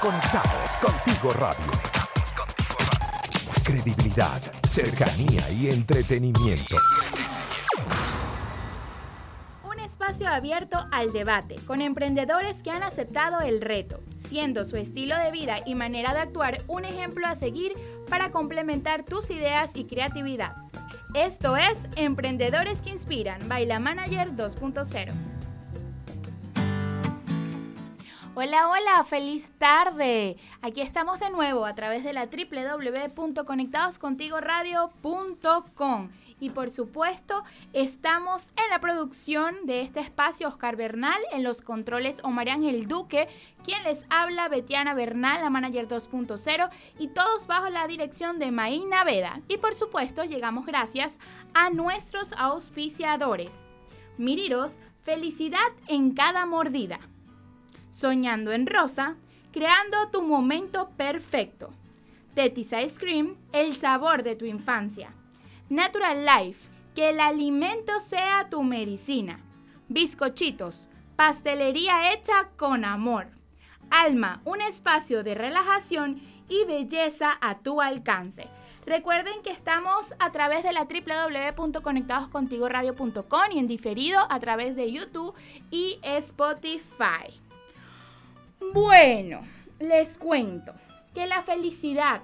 Conectados contigo radio. Credibilidad, cercanía y entretenimiento. Un espacio abierto al debate con emprendedores que han aceptado el reto, siendo su estilo de vida y manera de actuar un ejemplo a seguir para complementar tus ideas y creatividad. Esto es Emprendedores que Inspiran, Baila Manager 2.0. Hola, hola, feliz tarde. Aquí estamos de nuevo a través de la www.conectadoscontigoradio.com y por supuesto estamos en la producción de este espacio Oscar Bernal, en los controles Omar Ángel Duque, quien les habla Betiana Bernal, la manager 2.0 y todos bajo la dirección de Maína Veda. Y por supuesto llegamos gracias a nuestros auspiciadores. Miriros, felicidad en cada mordida. Soñando en rosa, creando tu momento perfecto. Tetis Ice Cream, el sabor de tu infancia. Natural Life, que el alimento sea tu medicina. Bizcochitos, pastelería hecha con amor. Alma, un espacio de relajación y belleza a tu alcance. Recuerden que estamos a través de la www.conectadoscontigoradio.com y en diferido a través de YouTube y Spotify. Bueno, les cuento que la felicidad.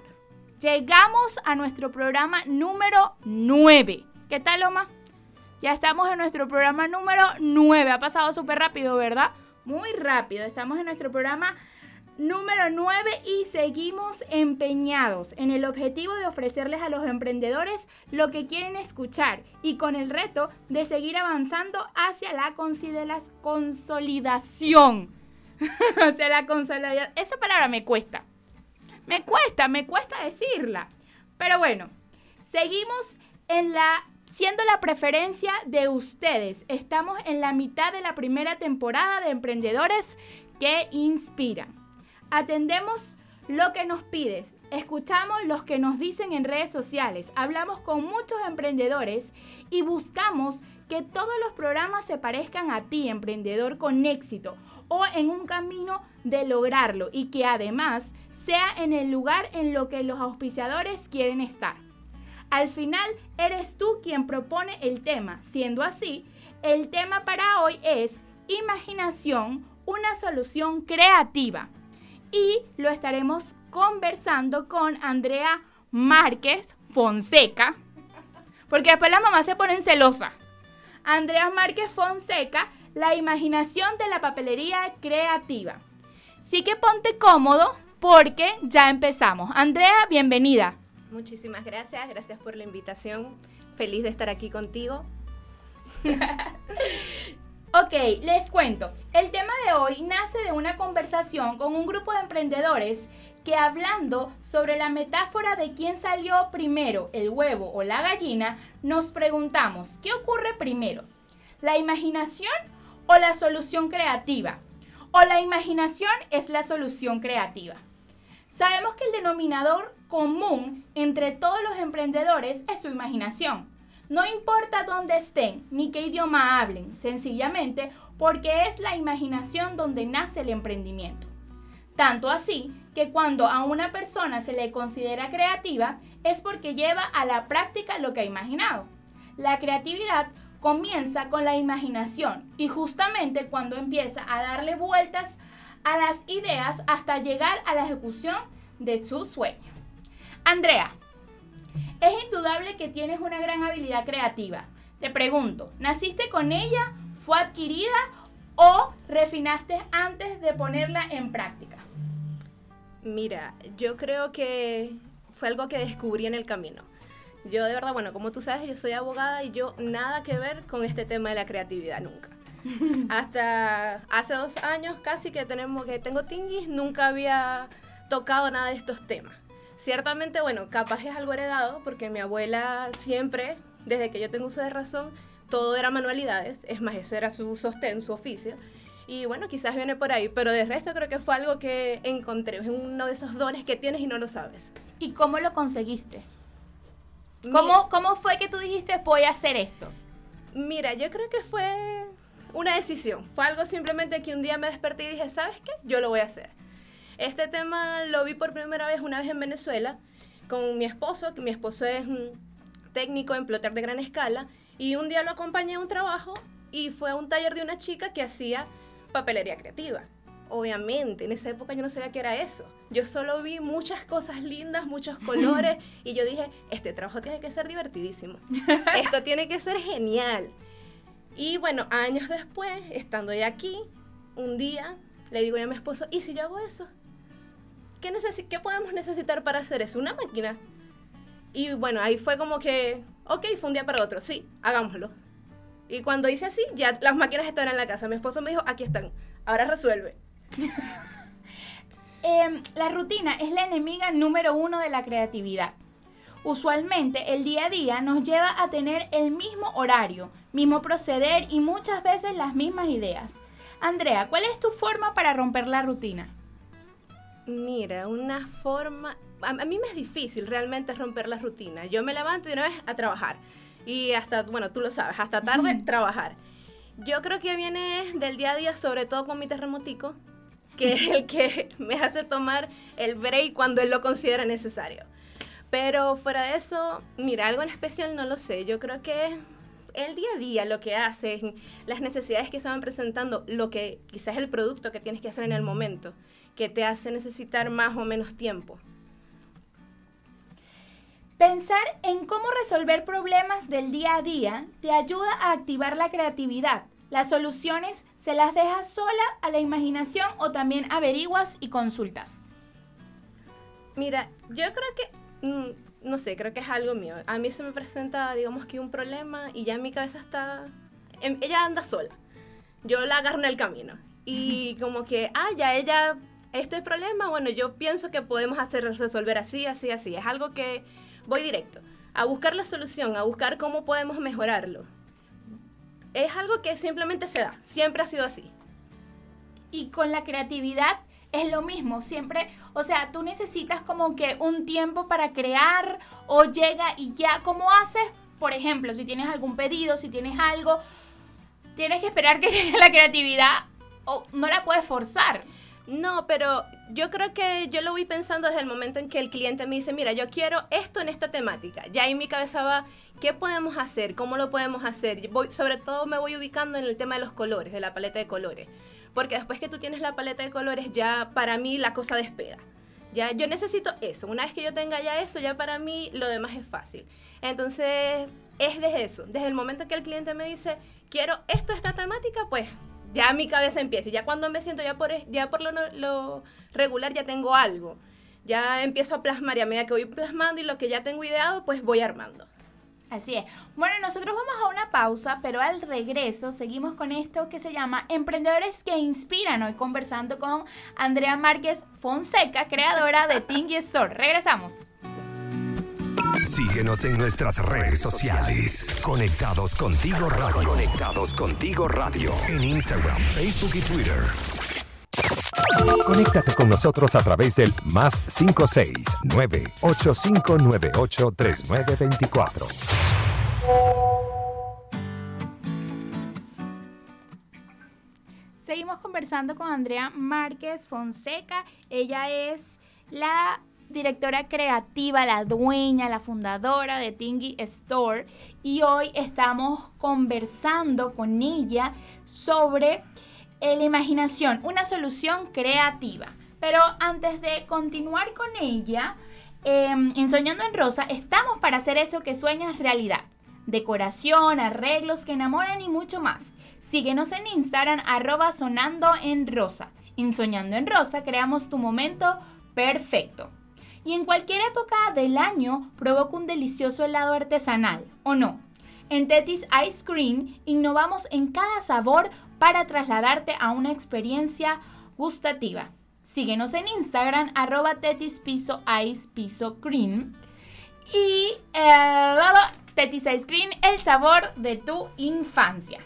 Llegamos a nuestro programa número 9. ¿Qué tal, Oma? Ya estamos en nuestro programa número 9. Ha pasado súper rápido, ¿verdad? Muy rápido. Estamos en nuestro programa número 9 y seguimos empeñados en el objetivo de ofrecerles a los emprendedores lo que quieren escuchar y con el reto de seguir avanzando hacia la consolidación o sea, la consolidación. Esa palabra me cuesta. Me cuesta, me cuesta decirla. Pero bueno, seguimos en la siendo la preferencia de ustedes. Estamos en la mitad de la primera temporada de Emprendedores que Inspiran. Atendemos lo que nos pides, escuchamos los que nos dicen en redes sociales, hablamos con muchos emprendedores y buscamos que todos los programas se parezcan a ti, emprendedor con éxito, o en un camino de lograrlo y que además sea en el lugar en lo que los auspiciadores quieren estar. Al final eres tú quien propone el tema. Siendo así, el tema para hoy es imaginación, una solución creativa. Y lo estaremos conversando con Andrea Márquez Fonseca, porque después las mamás se ponen celosas. Andrea Márquez Fonseca la imaginación de la papelería creativa. Sí que ponte cómodo porque ya empezamos. Andrea, bienvenida. Muchísimas gracias, gracias por la invitación. Feliz de estar aquí contigo. ok, les cuento. El tema de hoy nace de una conversación con un grupo de emprendedores que hablando sobre la metáfora de quién salió primero, el huevo o la gallina, nos preguntamos, ¿qué ocurre primero? ¿La imaginación o la solución creativa. O la imaginación es la solución creativa. Sabemos que el denominador común entre todos los emprendedores es su imaginación. No importa dónde estén ni qué idioma hablen, sencillamente porque es la imaginación donde nace el emprendimiento. Tanto así que cuando a una persona se le considera creativa es porque lleva a la práctica lo que ha imaginado. La creatividad comienza con la imaginación y justamente cuando empieza a darle vueltas a las ideas hasta llegar a la ejecución de su sueño. Andrea, es indudable que tienes una gran habilidad creativa. Te pregunto, ¿naciste con ella? ¿Fue adquirida o refinaste antes de ponerla en práctica? Mira, yo creo que fue algo que descubrí en el camino. Yo de verdad, bueno, como tú sabes, yo soy abogada y yo nada que ver con este tema de la creatividad nunca. Hasta hace dos años casi que tenemos que tengo tingis, nunca había tocado nada de estos temas. Ciertamente, bueno, capaz es algo heredado porque mi abuela siempre, desde que yo tengo uso de razón, todo era manualidades, es más, ese era su sostén, su oficio. Y bueno, quizás viene por ahí, pero de resto creo que fue algo que encontré, es uno de esos dones que tienes y no lo sabes. ¿Y cómo lo conseguiste? ¿Cómo, ¿Cómo fue que tú dijiste voy a hacer esto? Mira, yo creo que fue una decisión. Fue algo simplemente que un día me desperté y dije, ¿sabes qué? Yo lo voy a hacer. Este tema lo vi por primera vez una vez en Venezuela con mi esposo, que mi esposo es un técnico en plotter de gran escala, y un día lo acompañé a un trabajo y fue a un taller de una chica que hacía papelería creativa. Obviamente, en esa época yo no sabía qué era eso. Yo solo vi muchas cosas lindas, muchos colores, y yo dije, este trabajo tiene que ser divertidísimo. Esto tiene que ser genial. Y bueno, años después, estando ya aquí, un día le digo a mi esposo, ¿y si yo hago eso? ¿Qué, ¿Qué podemos necesitar para hacer eso? Una máquina. Y bueno, ahí fue como que, ok, fue un día para otro, sí, hagámoslo. Y cuando hice así, ya las máquinas estaban en la casa. Mi esposo me dijo, aquí están, ahora resuelve. Em, la rutina es la enemiga número uno de la creatividad. Usualmente el día a día nos lleva a tener el mismo horario, mismo proceder y muchas veces las mismas ideas. Andrea, ¿cuál es tu forma para romper la rutina? Mira, una forma... A, mí me es difícil realmente romper la rutina. Yo me levanto de una vez a trabajar. Y hasta, bueno, tú lo sabes, hasta tarde trabajar. Yo creo que viene del día a día, sobre todo con mi terremotico, que es el que me hace tomar el break cuando él lo considera necesario. Pero fuera de eso, mira, algo en especial no lo sé. Yo creo que el día a día, lo que haces, las necesidades que se van presentando, lo que quizás el producto que tienes que hacer en el momento, que te hace necesitar más o menos tiempo. Pensar en cómo resolver problemas del día a día te ayuda a activar la creatividad. Las soluciones se las dejas sola a la imaginación o también averiguas y consultas. Mira, yo creo que mm, no sé, creo que es algo mío. A mí se me presenta, digamos que un problema y ya en mi cabeza está, em, ella anda sola. Yo la agarro en el camino. Y como que, ah, ya ella, este problema, bueno, yo pienso que podemos hacer resolver así, así, así. Es algo que voy directo. A buscar la solución, a buscar cómo podemos mejorarlo. Es algo que simplemente se da. Siempre ha sido así. Y con la creatividad es lo mismo, siempre, o sea, tú necesitas como que un tiempo para crear o llega y ya, ¿cómo haces? Por ejemplo, si tienes algún pedido, si tienes algo, tienes que esperar que llegue la creatividad o no la puedes forzar. No, pero yo creo que yo lo voy pensando desde el momento en que el cliente me dice, mira, yo quiero esto en esta temática. Ya en mi cabeza va, ¿qué podemos hacer? ¿Cómo lo podemos hacer? Voy, sobre todo me voy ubicando en el tema de los colores, de la paleta de colores porque después que tú tienes la paleta de colores, ya para mí la cosa despega. Ya yo necesito eso. Una vez que yo tenga ya eso, ya para mí lo demás es fácil. Entonces, es desde eso. Desde el momento que el cliente me dice, quiero esto, esta temática, pues ya mi cabeza empieza. Y ya cuando me siento ya por, ya por lo, lo regular, ya tengo algo. Ya empiezo a plasmar y a medida que voy plasmando y lo que ya tengo ideado, pues voy armando. Así es. Bueno, nosotros vamos a una pausa, pero al regreso seguimos con esto que se llama Emprendedores que Inspiran. Hoy conversando con Andrea Márquez Fonseca, creadora de Tingy Store. Regresamos. Síguenos en nuestras redes sociales. Conectados contigo radio. Conectados contigo radio. En Instagram, Facebook y Twitter. Conéctate con nosotros a través del más 569 8598 3924. Seguimos conversando con Andrea Márquez Fonseca. Ella es la directora creativa, la dueña, la fundadora de Tingy Store. Y hoy estamos conversando con ella sobre la imaginación, una solución creativa. Pero antes de continuar con ella, em, en Soñando en Rosa, estamos para hacer eso que sueñas realidad. Decoración, arreglos que enamoran y mucho más. Síguenos en Instagram arroba sonando en rosa. En Soñando en Rosa creamos tu momento perfecto. Y en cualquier época del año provoca un delicioso helado artesanal, ¿o no? En Tetis Ice Cream innovamos en cada sabor para trasladarte a una experiencia gustativa. Síguenos en Instagram, arroba tetis ice cream. Y eh, tetis ice cream, el sabor de tu infancia.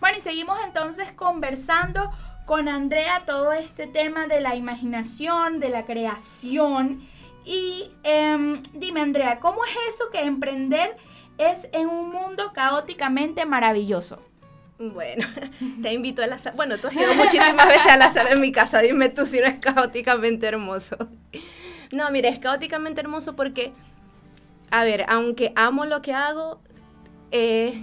Bueno, y seguimos entonces conversando con Andrea todo este tema de la imaginación, de la creación. Y em, dime, Andrea, ¿cómo es eso que emprender es en un mundo caóticamente maravilloso? Bueno, te invito a la sala. Bueno, tú has ido muchísimas veces a la sala en mi casa. Dime tú si no es caóticamente hermoso. No, mire, es caóticamente hermoso porque, a ver, aunque amo lo que hago, es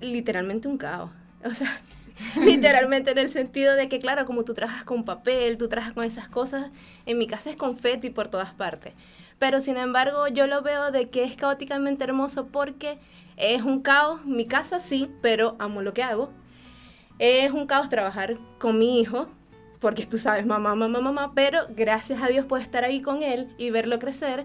literalmente un caos. O sea, literalmente en el sentido de que, claro, como tú trabajas con papel, tú trabajas con esas cosas, en mi casa es confeti por todas partes. Pero sin embargo, yo lo veo de que es caóticamente hermoso porque es un caos, mi casa sí, pero amo lo que hago. Es un caos trabajar con mi hijo, porque tú sabes, mamá, mamá, mamá, pero gracias a Dios puedo estar ahí con él y verlo crecer.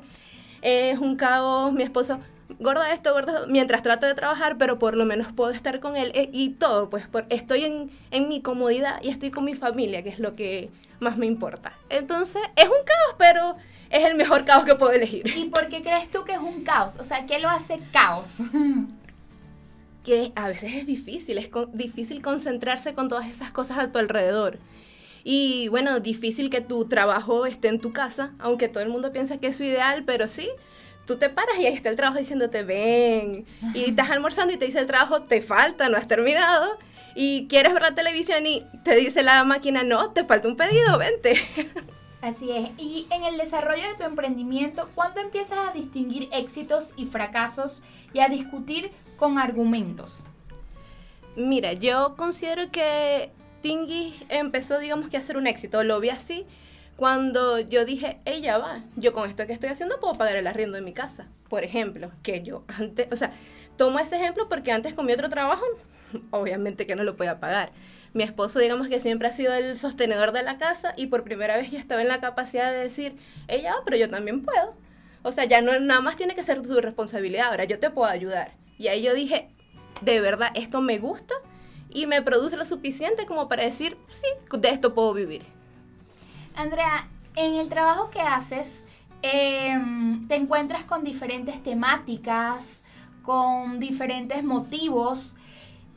Es un caos, mi esposo, gorda esto, gorda mientras trato de trabajar, pero por lo menos puedo estar con él eh, y todo, pues estoy en, en mi comodidad y estoy con mi familia, que es lo que más me importa. Entonces, es un caos, pero es el mejor caos que puedo elegir. ¿Y por qué crees tú que es un caos? O sea, ¿qué lo hace caos? que a veces es difícil, es difícil concentrarse con todas esas cosas a tu alrededor. Y bueno, difícil que tu trabajo esté en tu casa, aunque todo el mundo piensa que es su ideal, pero sí, tú te paras y ahí está el trabajo diciéndote, ven, y estás almorzando y te dice el trabajo, te falta, no has terminado, y quieres ver la televisión y te dice la máquina, no, te falta un pedido, vente. Así es. Y en el desarrollo de tu emprendimiento, ¿cuándo empiezas a distinguir éxitos y fracasos y a discutir con argumentos? Mira, yo considero que Tingy empezó, digamos que a ser un éxito. Lo vi así cuando yo dije, ella va, yo con esto que estoy haciendo puedo pagar el arriendo de mi casa. Por ejemplo, que yo antes, o sea, tomo ese ejemplo porque antes con mi otro trabajo, obviamente que no lo podía pagar mi esposo, digamos que siempre ha sido el sostenedor de la casa y por primera vez yo estaba en la capacidad de decir, ella, pero yo también puedo. O sea, ya no nada más tiene que ser tu responsabilidad, ahora yo te puedo ayudar. Y ahí yo dije, de verdad, esto me gusta y me produce lo suficiente como para decir, sí, de esto puedo vivir. Andrea, en el trabajo que haces, em, te encuentras con diferentes temáticas, con diferentes motivos.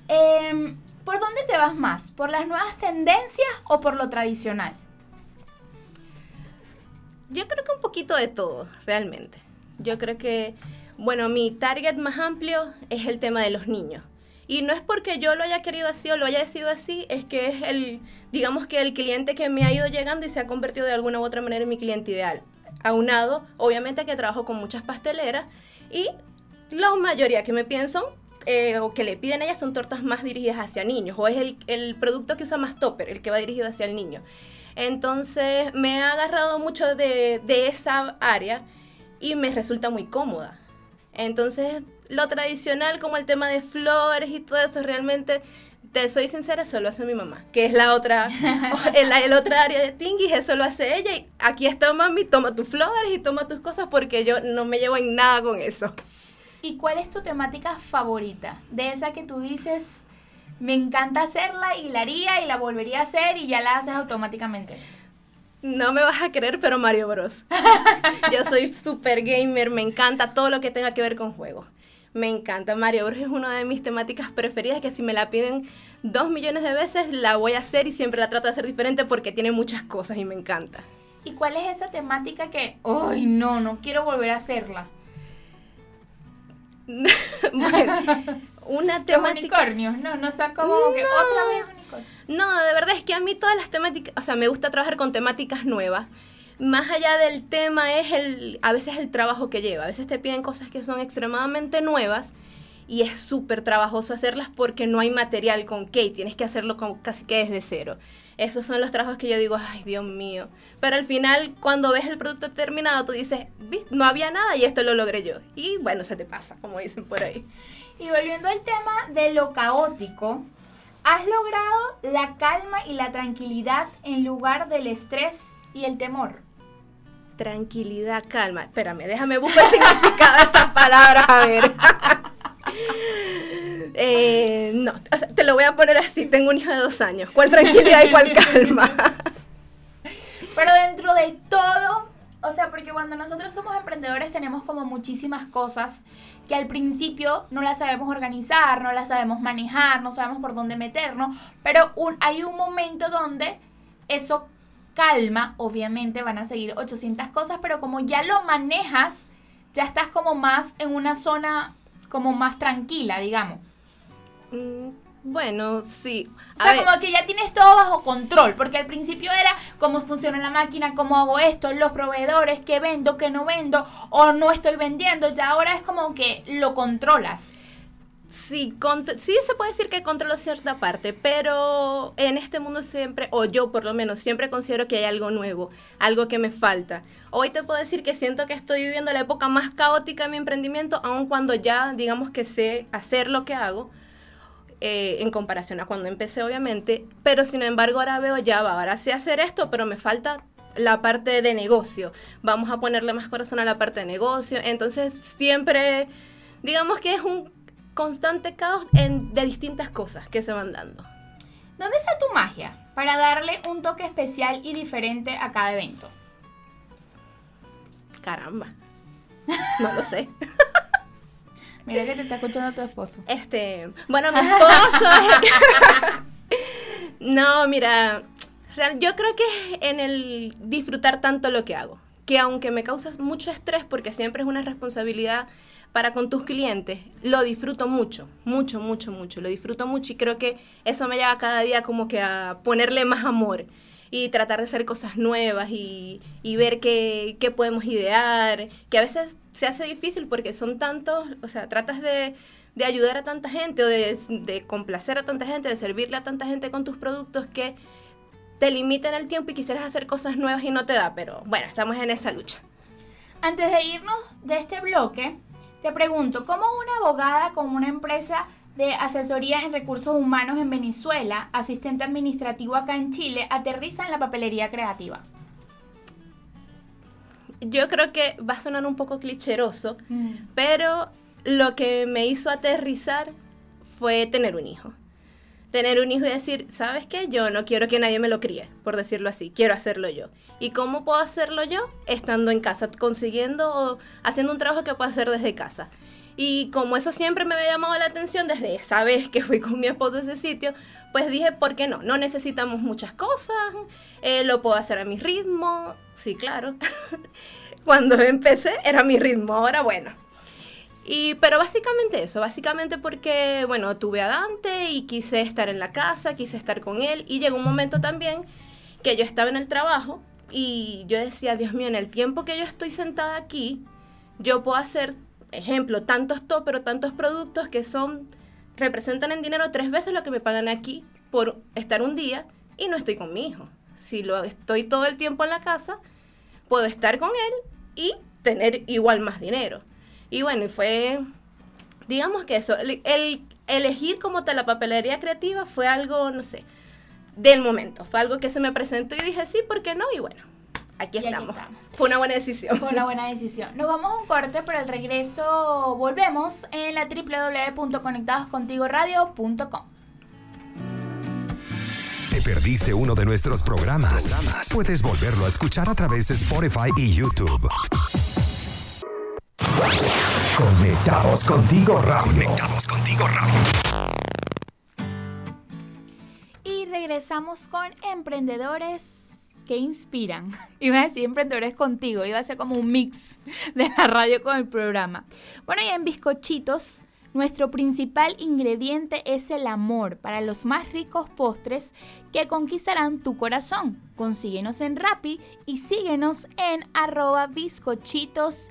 Eh, ¿Por dónde te vas más? ¿Por las nuevas tendencias o por lo tradicional? Yo creo que un poquito de todo, realmente. Yo creo que, bueno, mi target más amplio es el tema de los niños. Y no es porque yo lo haya querido así o lo haya decidido así, es que es el, digamos que el cliente que me ha ido llegando y se ha convertido de alguna u otra manera en mi cliente ideal. Aunado, obviamente que trabajo con muchas pasteleras y la mayoría que me pienso eh, o que le piden a ellas son tortas más dirigidas hacia niños, o es el, el, producto que usa más topper, el que va dirigido hacia el niño. Entonces me ha agarrado mucho de, de esa área y me resulta muy cómoda. Entonces lo tradicional como el tema de flores y todo eso realmente te soy sincera, eso lo hace mi mamá, que es la otra, el, el otra área de Tingis, eso lo hace ella. Y aquí está mami, toma tus flores y toma tus cosas porque yo no me llevo en nada con eso. ¿Y cuál es tu temática favorita? De esa que tú dices, me encanta hacerla y la haría y la volvería a hacer y ya la haces automáticamente. No me vas a creer, pero Mario Bros. Yo soy super gamer, me encanta todo lo que tenga que ver con juegos. Me encanta. Mario Bros es una de mis temáticas preferidas que si me la piden dos millones de veces la voy a hacer y siempre la trato de hacer diferente porque tiene muchas cosas y me encanta. ¿Y cuál es esa temática que, ay, no, no quiero volver a hacerla? bueno, una temática... unicornios, no, no como que otra vez unicornio. No, de verdad es que a mí todas las temáticas, o sea, me gusta trabajar con temáticas nuevas. Más allá del tema es el, a veces el trabajo que lleva. A veces te piden cosas que son extremadamente nuevas y es súper trabajoso hacerlas porque no hay material con que tienes que hacerlo con, casi que desde cero. Esos son los trabajos que yo digo, ay Dios mío. Pero al final, cuando ves el producto terminado, tú dices, no había nada y esto lo logré yo. Y bueno, se te pasa, como dicen por ahí. Y volviendo al tema de lo caótico, has logrado la calma y la tranquilidad en lugar del estrés y el temor. Tranquilidad, calma. Espérame, déjame buscar el significado de esas palabras, a ver. Eh, no, te lo voy a poner así, tengo un hijo de dos años. ¿Cuál tranquilidad y cuál calma? Pero dentro de todo, o sea, porque cuando nosotros somos emprendedores tenemos como muchísimas cosas que al principio no las sabemos organizar, no las sabemos manejar, no sabemos por dónde meternos, pero hay un momento donde eso calma, obviamente van a seguir 800 cosas, pero como ya lo manejas, ya estás como más en una zona como más tranquila, digamos. Mm, Bueno, sí. O sea, como que ya tienes todo bajo control, porque al principio era cómo funciona la máquina, cómo hago esto, los proveedores, qué vendo, qué no vendo, o no estoy vendiendo, ya ahora es como que lo controlas. Sí, sí se puede decir que controlo cierta parte, pero en este mundo siempre, o yo por lo menos, siempre considero que hay algo nuevo, algo que me falta. Hoy te puedo decir que siento que estoy viviendo la época más caótica de mi emprendimiento, aun cuando ya digamos que sé hacer lo que hago, eh, en comparación a cuando empecé, obviamente, pero sin embargo ahora veo, ya va, ahora sé hacer esto, pero me falta la parte de negocio. Vamos a ponerle más corazón a la parte de negocio. Entonces siempre, digamos que es un constante caos en, de distintas cosas que se van dando. ¿Dónde está tu magia para darle un toque especial y diferente a cada evento? Caramba. No lo sé. Mira que te está escuchando tu esposo. Este, bueno, mi esposo. no, mira, yo creo que es en el disfrutar tanto lo que hago, que aunque me causa mucho estrés porque siempre es una responsabilidad para con tus clientes, lo disfruto mucho, mucho, mucho, mucho, lo disfruto mucho y creo que eso me lleva cada día como que a ponerle más amor y tratar de hacer cosas nuevas y, ver qué, podemos idear, que a veces se hace difícil porque son tantos, o sea, tratas de, ayudar a tanta gente o de, de, complacer a tanta gente, de servirle a tanta gente con tus productos que te limitan el tiempo y quisieras hacer cosas nuevas y no te da, pero bueno, estamos en esa lucha. Antes de irnos de este bloque, te pregunto, ¿cómo una abogada con una empresa de asesoría en recursos humanos en Venezuela, asistente administrativo acá en Chile, aterriza en la papelería creativa? Yo creo que va a sonar un poco clicheroso, mm. pero lo que me hizo aterrizar fue tener un hijo. Tener un hijo y decir, ¿sabes qué? Yo no quiero que nadie me lo críe, por decirlo así, quiero hacerlo yo. ¿Y cómo puedo hacerlo yo? Estando en casa, consiguiendo o haciendo un trabajo que pueda hacer desde casa. Y como eso siempre me había llamado la atención desde esa vez que fui con mi esposo a ese sitio, pues dije, ¿por qué no? No necesitamos muchas cosas, eh, lo puedo hacer a mi ritmo. Sí, claro. Cuando empecé era mi ritmo, ahora bueno. Y, pero básicamente eso, básicamente porque, bueno, tuve a Dante y quise estar en la casa, quise estar con él y llegó un momento también que yo estaba en el trabajo y yo decía, Dios mío, en el tiempo que yo estoy sentada aquí, yo puedo hacer, ejemplo, tantos top, pero tantos productos que son, representan en dinero tres veces lo que me pagan aquí por estar un día y no estoy con mi hijo. Si lo estoy todo el tiempo en la casa, puedo estar con él y tener igual más dinero. Y bueno, fue, digamos que eso, el, el elegir como tal la papelería creativa fue algo, no sé, del momento. Fue algo que se me presentó y dije, sí, ¿por qué no? Y bueno, aquí, estamos. Fue una buena decisión. Fue una buena decisión. Nos vamos a un corte, pero al regreso volvemos en la www.conectadoscontigoradio.com. ¿Te perdiste uno de nuestros programas? Puedes volverlo a escuchar a través de Spotify y YouTube. Conectados contigo radio. Conectados contigo radio regresamos con emprendedores que inspiran. Iba a decir emprendedores contigo, iba a ser como un mix de la radio con el programa. Bueno, y en bizcochitos, nuestro principal ingrediente es el amor para los más ricos postres que conquistarán tu corazón. Consíguenos en Rappi y síguenos en arroba bizcochitos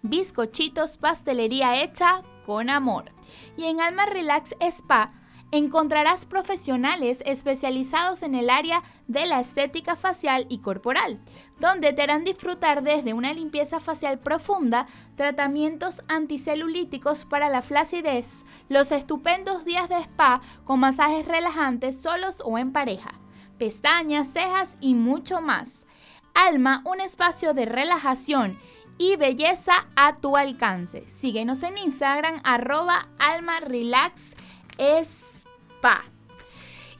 Bizcochitos, pastelería hecha con amor. Y en Alma Relax Spa encontrarás profesionales especializados en el área de la estética facial y corporal, donde te harán disfrutar desde una limpieza facial profunda, tratamientos anticelulíticos para la flacidez, los estupendos días de spa con masajes relajantes solos o en pareja, pestañas, cejas y mucho más. Alma, un espacio de relajación y belleza a tu alcance. Síguenos en Instagram arroba alma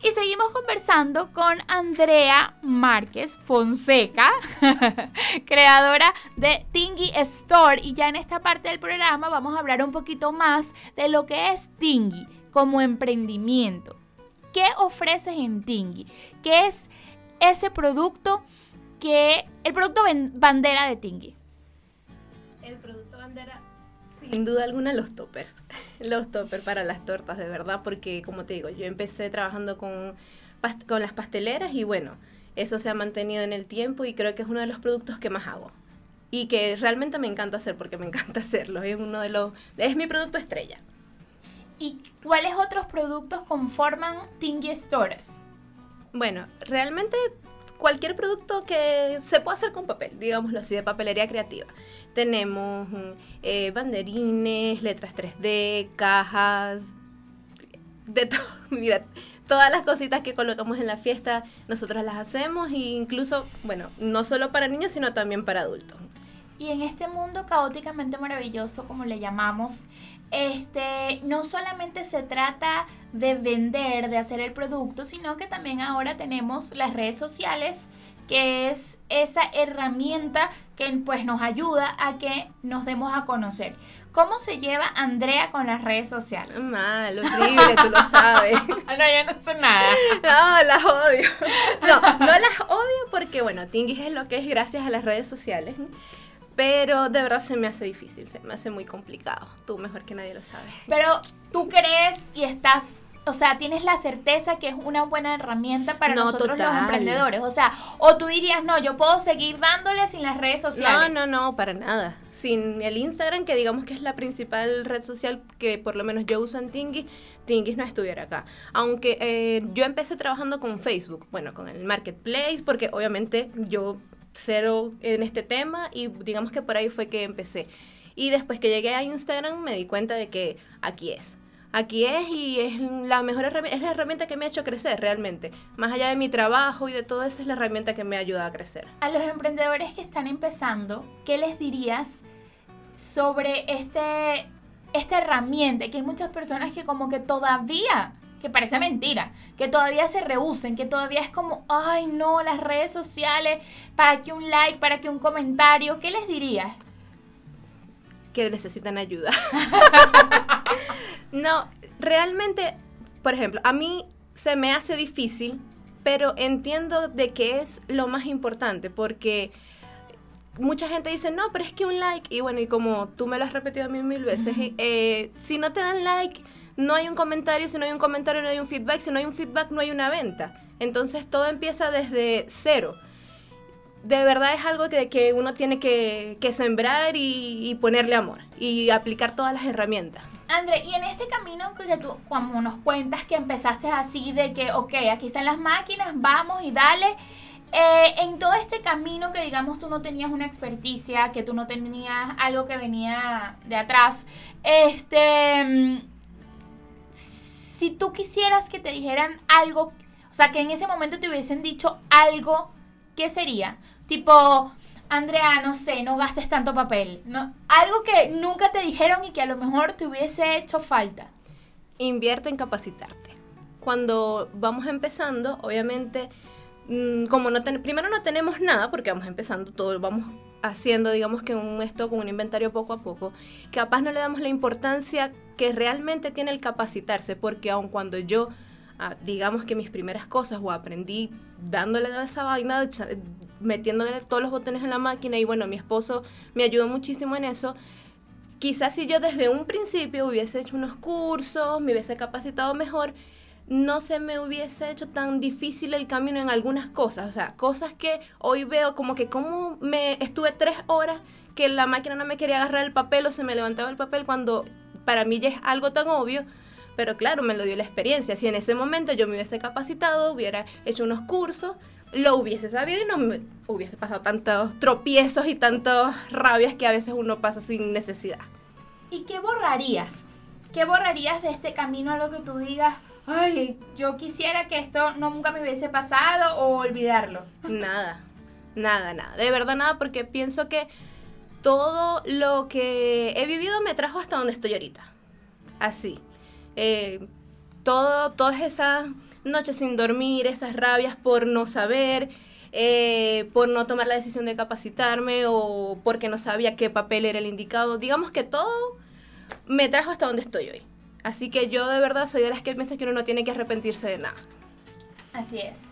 y seguimos conversando con Andrea Márquez Fonseca, creadora de Tingy Store. Y ya en esta parte del programa vamos a hablar un poquito más de lo que es Tingy como emprendimiento. ¿Qué ofreces en Tingy? ¿Qué es ese producto que... el producto bandera de Tingy? El producto bandera. Sin duda alguna los toppers. Los toppers para las tortas, de verdad, porque como te digo, yo empecé trabajando con, con las pasteleras y bueno, eso se ha mantenido en el tiempo y creo que es uno de los productos que más hago. Y que realmente me encanta hacer porque me encanta hacerlo. Es uno de los es mi producto estrella. ¿Y cuáles otros productos conforman Tingy Store? Bueno, realmente cualquier producto que se pueda hacer con papel, digámoslo así, de papelería creativa. Tenemos eh, banderines, letras 3D, cajas, de todo. Mira, todas las cositas que colocamos en la fiesta, nosotros las hacemos e incluso, bueno, no solo para niños, sino también para adultos. Y en este mundo caóticamente maravilloso, como le llamamos, este, no solamente se trata de vender, de hacer el producto, sino que también ahora tenemos las redes sociales, que es esa herramienta que pues nos ayuda a que nos demos a conocer. ¿Cómo se lleva Andrea con las redes sociales? Mal, horrible, tú lo sabes. no, yo no sé nada. No, las odio. No, no las odio porque, bueno, Tingis es lo que es gracias a las redes sociales. Pero de verdad se me hace difícil, se me hace muy complicado. Tú mejor que nadie lo sabes. Pero tú crees y estás, o sea, tienes la certeza que es una buena herramienta para nosotros los emprendedores. O sea, o tú dirías, no, yo puedo seguir dándole sin las redes sociales. No, no, no, para nada. Sin el Instagram, que digamos que es la principal red social que por lo menos yo uso en Tingy, Tingy no estuviera acá. Aunque eh, yo empecé trabajando con Facebook, bueno, con el Marketplace, porque obviamente yo cero en este tema y digamos que por ahí fue que empecé. Y después que llegué a Instagram me di cuenta de que aquí es. Aquí es y es la mejor herramienta, es la herramienta que me ha hecho crecer realmente. Más allá de mi trabajo y de todo eso, es la herramienta que me ayuda a crecer. A los emprendedores que están empezando, ¿qué les dirías sobre este, esta herramienta? Que hay muchas personas que como que todavía que parece mentira, que todavía se rehúsen, que todavía es como, ay no, las redes sociales, para que un like, para que un comentario, ¿qué les dirías? Que necesitan ayuda. no, realmente, por ejemplo, a mí se me hace difícil, pero entiendo de que es lo más importante, porque mucha gente dice, no, pero es que un like, y bueno, y como tú me lo has repetido a mí mil veces, eh, si no te dan like, no hay un comentario, si no hay un comentario no hay un feedback, si no hay un feedback no hay una venta. Entonces todo empieza desde cero. De verdad es algo que, que uno tiene que, sembrar y, ponerle amor y aplicar todas las herramientas. André, y en este camino que tú, cuando nos cuentas que empezaste así de que, ok, aquí están las máquinas, vamos y dale, eh, en todo este camino que digamos tú no tenías una experticia, que tú no tenías algo que venía de atrás, este si tú quisieras que te dijeran algo, o sea, que en ese momento te hubiesen dicho algo, ¿qué sería? Tipo, Andrea, no sé, no gastes tanto papel. No, algo que nunca te dijeron y que a lo mejor te hubiese hecho falta. Invierte en capacitarte. Cuando vamos empezando, obviamente, mm, como no primero no tenemos nada, porque vamos empezando todo, vamos haciendo, digamos que un esto un inventario poco a poco, capaz no le damos la importancia que realmente tiene el capacitarse, porque aun cuando yo, ah, digamos que mis primeras cosas o aprendí dándole a esa vaina, metiéndole todos los botones en la máquina y bueno, mi esposo me ayudó muchísimo en eso, quizás si yo desde un principio hubiese hecho unos cursos, me hubiese capacitado mejor, no se me hubiese hecho tan difícil el camino en algunas cosas. O sea, cosas que hoy veo como que como me estuve tres horas que la máquina no me quería agarrar el papel o se me levantaba el papel cuando para mí ya es algo tan obvio. Pero claro, me lo dio la experiencia. Si en ese momento yo me hubiese capacitado, hubiera hecho unos cursos, lo hubiese sabido y no me hubiese pasado tantos tropiezos y tantas rabias que a veces uno pasa sin necesidad. ¿Y qué borrarías? ¿Qué borrarías de este camino a lo que tú digas? Ay, yo quisiera que esto nunca me hubiese pasado o olvidarlo. Nada, nada, nada. De verdad nada, porque pienso que todo lo que he vivido me trajo hasta donde estoy ahorita. Así. Eh, todo, todas esas noches sin dormir, esas rabias por no saber, eh, por no tomar la decisión de capacitarme o porque no sabía qué papel era el indicado. Digamos que todo me trajo hasta donde estoy hoy. Así que yo de verdad soy de las que piensa que uno no tiene que arrepentirse de nada. Así es.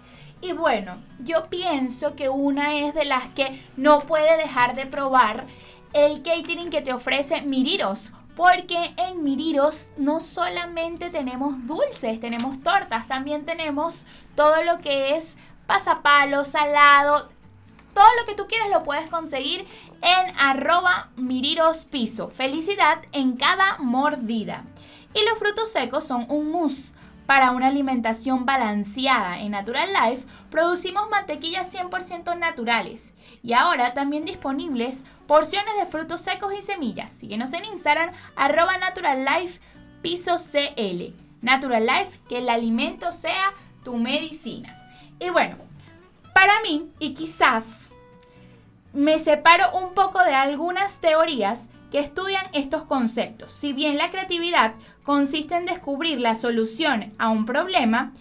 Y bueno, yo pienso que una es de las que no puede dejar de probar el catering que te ofrece Miriros. porque en Miriros no solamente tenemos dulces, tenemos tortas, también tenemos todo lo que es pasapalo, salado, todo lo que tú quieras lo puedes conseguir en arroba Miriros Piso. Felicidad en cada mordida. Y los frutos secos son un mousse para una alimentación balanceada en Natural Life, producimos mantequillas 100% naturales y ahora también disponibles porciones de frutos secos y semillas. Síguenos en Instagram, arroba Natural Life piso CL. Natural Life, que el alimento sea tu medicina. Y bueno, para mí, y quizás me separo un poco de algunas teorías estudian estos conceptos. Si bien la creatividad consiste en descubrir la solución a un problema,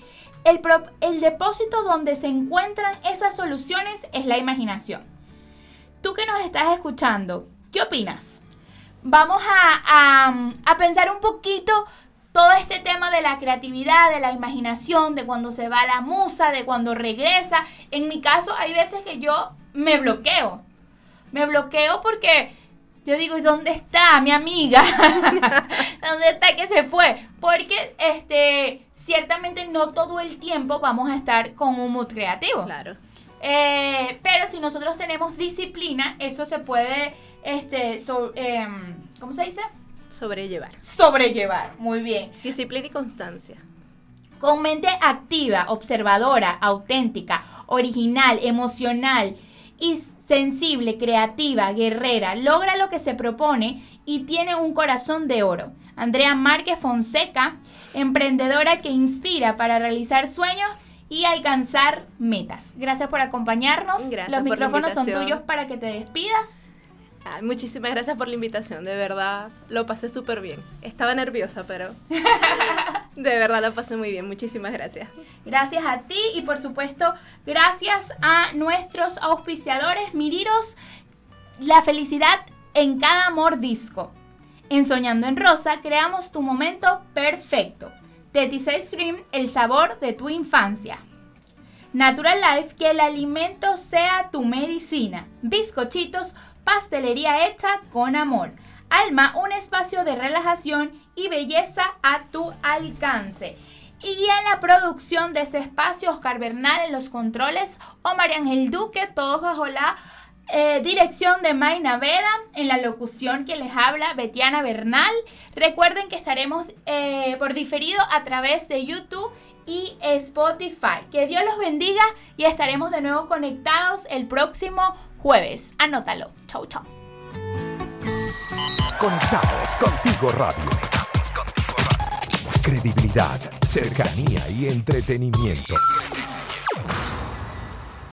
el, depósito donde se encuentran esas soluciones es la imaginación. Tú que nos estás escuchando, ¿qué opinas? Vamos a, a pensar un poquito todo este tema de la creatividad, de la imaginación, de cuando se va la musa, de cuando regresa. En mi caso hay veces que yo me bloqueo. Me bloqueo porque yo digo, ¿y dónde está mi amiga? ¿Dónde está que se fue? Porque este, ciertamente no todo el tiempo vamos a estar con un mood creativo. Claro. Eh, pero si nosotros tenemos disciplina, eso se puede, este, em, ¿cómo se dice? Sobrellevar. Sobrellevar, muy bien. Disciplina y constancia. Con mente activa, observadora, auténtica, original, emocional y sensible, creativa, guerrera, logra lo que se propone y tiene un corazón de oro. Andrea Márquez Fonseca, emprendedora que inspira para realizar sueños y alcanzar metas. Gracias por acompañarnos. Los micrófonos son tuyos para que te despidas muchísimas gracias por la invitación, de verdad lo pasé súper bien. Estaba nerviosa, pero de verdad lo pasé muy bien. Muchísimas gracias. Gracias a ti y por supuesto gracias a nuestros auspiciadores. Miriros, la felicidad en cada mordisco. En Soñando en Rosa creamos tu momento perfecto. Tetis Ice Cream, el sabor de tu infancia. Natural Life, que el alimento sea tu medicina. Bizcochitos pastelería hecha con amor. Alma, un espacio de relajación y belleza a tu alcance. Y en la producción de este espacio, Oscar Bernal en los controles o María Ángel Duque, todos bajo la eh, dirección de Mayna Veda, en la locución que les habla Betiana Bernal. Recuerden que estaremos eh, por diferido a través de YouTube y Spotify. Que Dios los bendiga y estaremos de nuevo conectados el próximo jueves. Anótalo. Chau, chau. Conectados contigo radio. Contigo radio. Credibilidad, cercanía y entretenimiento.